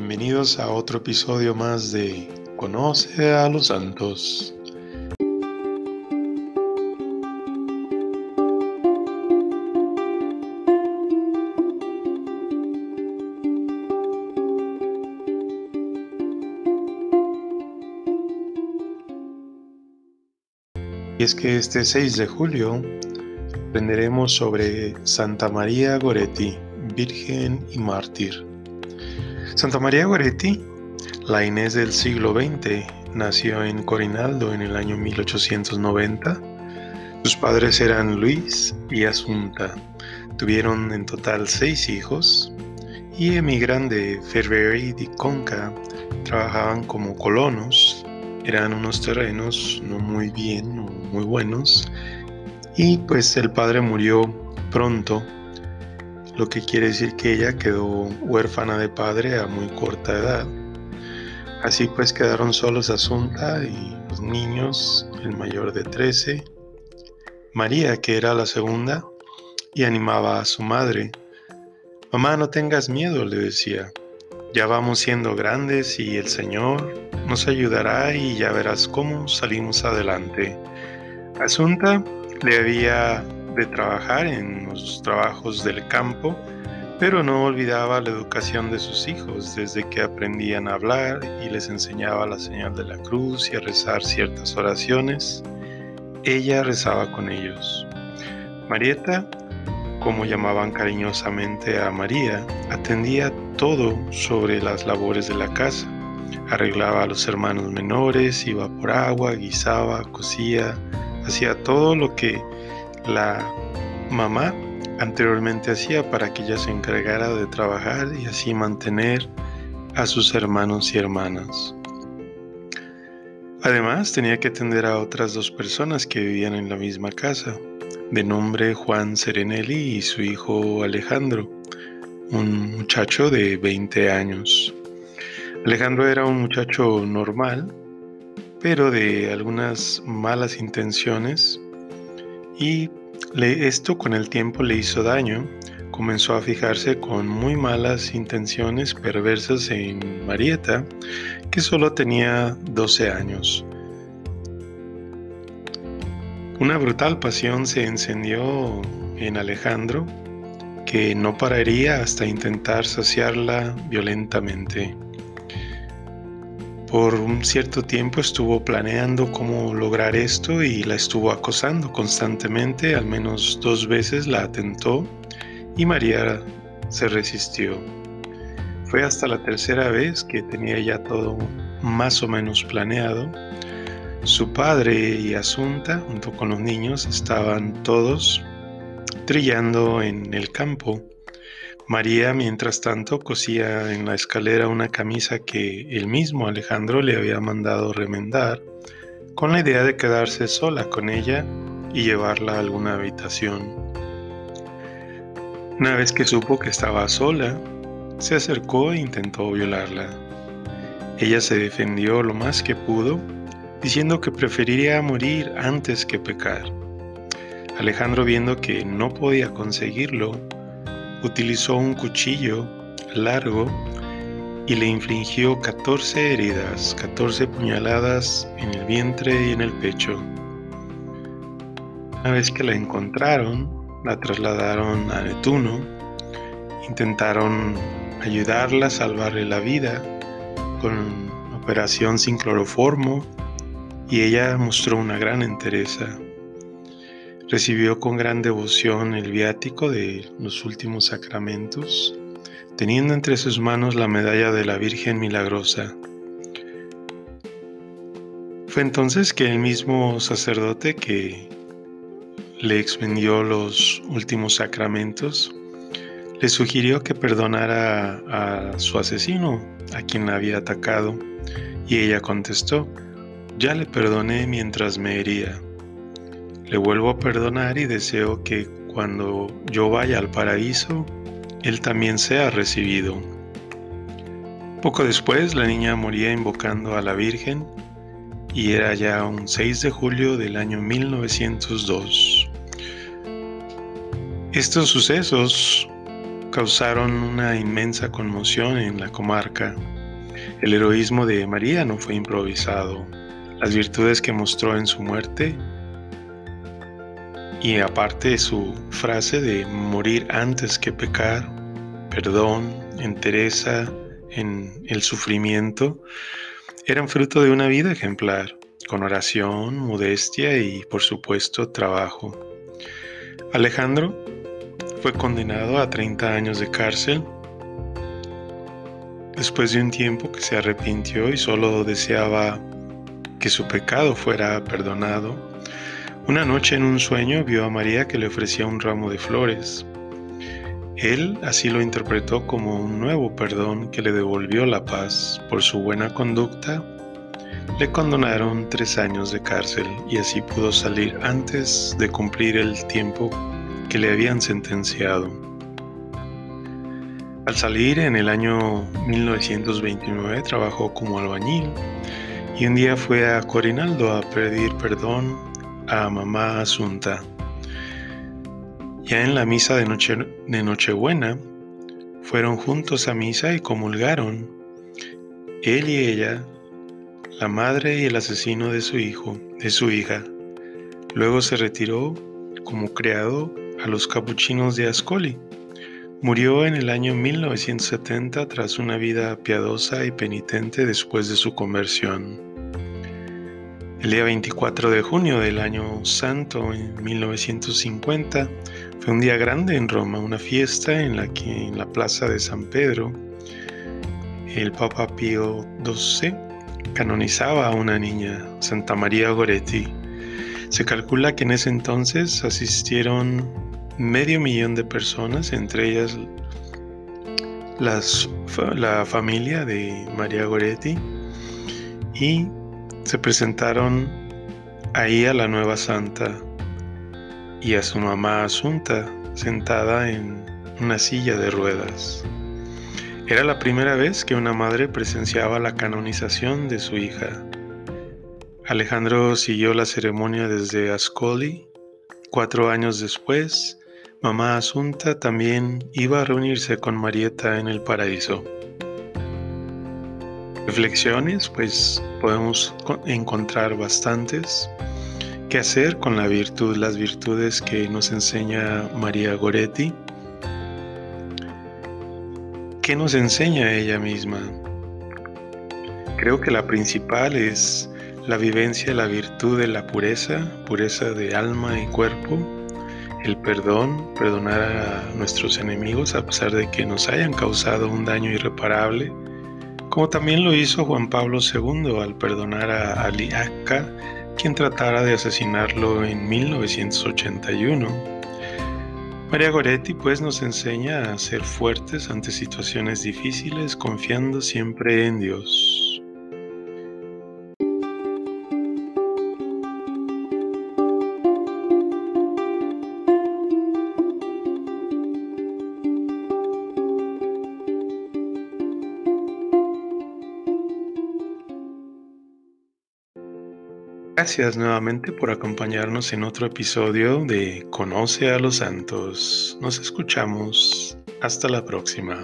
Bienvenidos a otro episodio más de Conoce a los Santos. Y es que este 6 de julio aprenderemos sobre Santa María Goretti, Virgen y Mártir. Santa María Goretti, la Inés del siglo XX, nació en Corinaldo en el año 1890. Sus padres eran Luis y Asunta. Tuvieron en total seis hijos y emigran de Ferreri di Conca. Trabajaban como colonos eran unos terrenos no muy bien, no muy buenos. Y pues el padre murió pronto, lo que quiere decir que ella quedó huérfana de padre a muy corta edad. Así pues quedaron solos Asunta y los niños, el mayor de 13, María, que era la segunda, y animaba a su madre. Mamá, no tengas miedo, le decía. Ya vamos siendo grandes y el Señor nos ayudará y ya verás cómo salimos adelante. Asunta le había de trabajar en los trabajos del campo, pero no olvidaba la educación de sus hijos desde que aprendían a hablar y les enseñaba la señal de la cruz y a rezar ciertas oraciones. Ella rezaba con ellos. Marieta como llamaban cariñosamente a María, atendía todo sobre las labores de la casa. Arreglaba a los hermanos menores, iba por agua, guisaba, cosía, hacía todo lo que la mamá anteriormente hacía para que ella se encargara de trabajar y así mantener a sus hermanos y hermanas. Además, tenía que atender a otras dos personas que vivían en la misma casa, de nombre Juan Serenelli y su hijo Alejandro, un muchacho de 20 años. Alejandro era un muchacho normal, pero de algunas malas intenciones y esto con el tiempo le hizo daño. Comenzó a fijarse con muy malas intenciones perversas en Marieta, que solo tenía 12 años. Una brutal pasión se encendió en Alejandro que no pararía hasta intentar saciarla violentamente. Por un cierto tiempo estuvo planeando cómo lograr esto y la estuvo acosando constantemente, al menos dos veces la atentó y María se resistió. Fue hasta la tercera vez que tenía ya todo más o menos planeado su padre y Asunta, junto con los niños, estaban todos trillando en el campo. María, mientras tanto, cosía en la escalera una camisa que el mismo Alejandro le había mandado remendar, con la idea de quedarse sola con ella y llevarla a alguna habitación. Una vez que supo que estaba sola, se acercó e intentó violarla. Ella se defendió lo más que pudo diciendo que preferiría morir antes que pecar. Alejandro, viendo que no podía conseguirlo, utilizó un cuchillo largo y le infligió 14 heridas, 14 puñaladas en el vientre y en el pecho. Una vez que la encontraron, la trasladaron a Netuno, intentaron ayudarla, salvarle la vida con operación sin cloroformo, y ella mostró una gran entereza. Recibió con gran devoción el viático de los últimos sacramentos, teniendo entre sus manos la medalla de la Virgen Milagrosa. Fue entonces que el mismo sacerdote que le expendió los últimos sacramentos le sugirió que perdonara a su asesino, a quien la había atacado, y ella contestó, ya le perdoné mientras me hería. Le vuelvo a perdonar y deseo que cuando yo vaya al paraíso, él también sea recibido. Poco después la niña moría invocando a la Virgen y era ya un 6 de julio del año 1902. Estos sucesos causaron una inmensa conmoción en la comarca. El heroísmo de María no fue improvisado. Las virtudes que mostró en su muerte y aparte su frase de morir antes que pecar, perdón, entereza en el sufrimiento, eran fruto de una vida ejemplar, con oración, modestia y por supuesto trabajo. Alejandro fue condenado a 30 años de cárcel después de un tiempo que se arrepintió y solo deseaba que su pecado fuera perdonado una noche en un sueño vio a María que le ofrecía un ramo de flores. Él así lo interpretó como un nuevo perdón que le devolvió la paz. Por su buena conducta, le condonaron tres años de cárcel y así pudo salir antes de cumplir el tiempo que le habían sentenciado. Al salir en el año 1929 trabajó como albañil y un día fue a Corinaldo a pedir perdón a mamá Asunta. Ya en la misa de, noche, de Nochebuena, fueron juntos a misa y comulgaron, él y ella, la madre y el asesino de su hijo, de su hija. Luego se retiró como criado a los capuchinos de Ascoli. Murió en el año 1970 tras una vida piadosa y penitente después de su conversión. El día 24 de junio del año santo, en 1950, fue un día grande en Roma, una fiesta en la que en la plaza de San Pedro el Papa Pío XII canonizaba a una niña, Santa María Goretti. Se calcula que en ese entonces asistieron medio millón de personas, entre ellas la familia de María Goretti y se presentaron ahí a la nueva santa y a su mamá Asunta sentada en una silla de ruedas. Era la primera vez que una madre presenciaba la canonización de su hija. Alejandro siguió la ceremonia desde Ascoli. Cuatro años después, mamá Asunta también iba a reunirse con Marieta en el paraíso reflexiones, pues podemos encontrar bastantes. ¿Qué hacer con la virtud, las virtudes que nos enseña María Goretti? ¿Qué nos enseña ella misma? Creo que la principal es la vivencia, la virtud de la pureza, pureza de alma y cuerpo, el perdón, perdonar a nuestros enemigos a pesar de que nos hayan causado un daño irreparable, como también lo hizo Juan Pablo II al perdonar a Ali Akka, quien tratara de asesinarlo en 1981. María Goretti pues nos enseña a ser fuertes ante situaciones difíciles confiando siempre en Dios. Gracias nuevamente por acompañarnos en otro episodio de Conoce a los Santos. Nos escuchamos. Hasta la próxima.